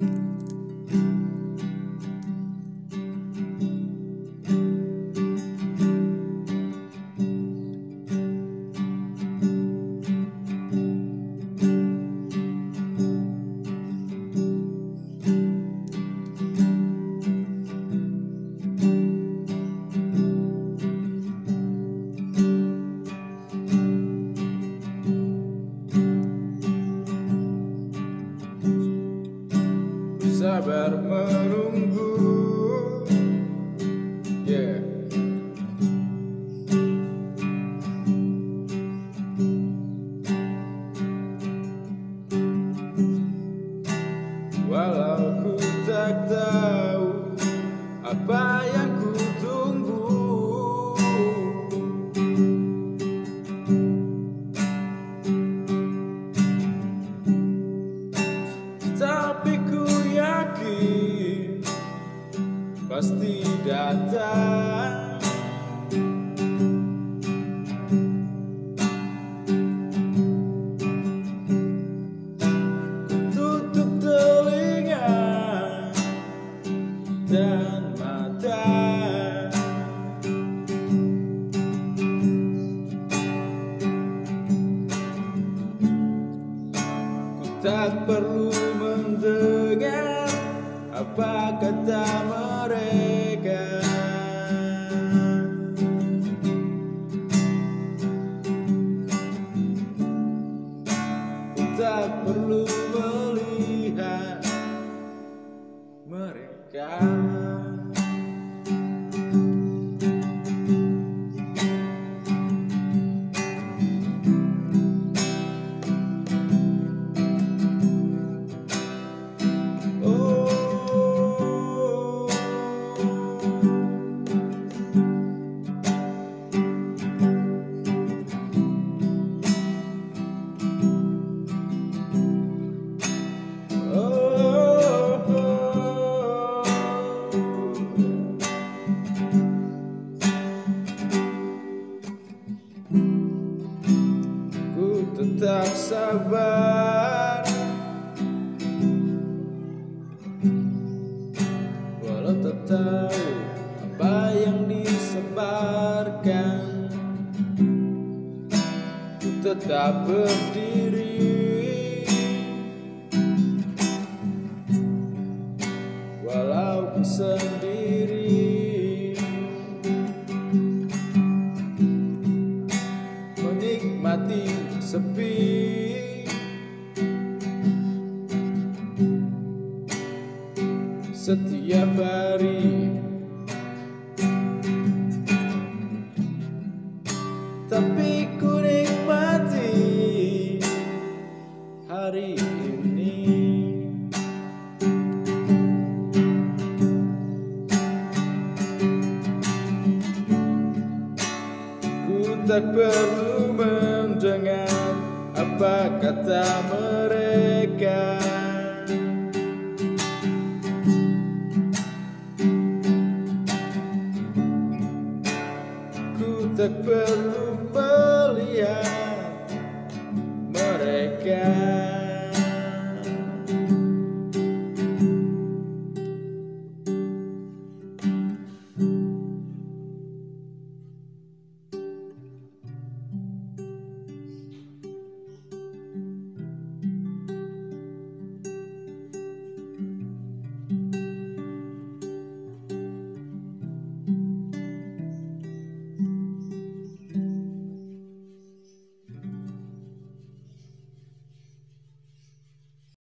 Mm-hmm. Sabar menunggu yeah. Pasti datang. Tutup telinga dan mata. Ku tak perlu mendengar apa kata mereka? Tak perlu melihat mereka tetap sabar. Walau tak tahu apa yang disebarkan Ku tetap berdiri. Walau ku sendiri Menikmati sepi. Setiap hari tak perlu mendengar apa kata mereka. Ku tak perlu melihat mereka.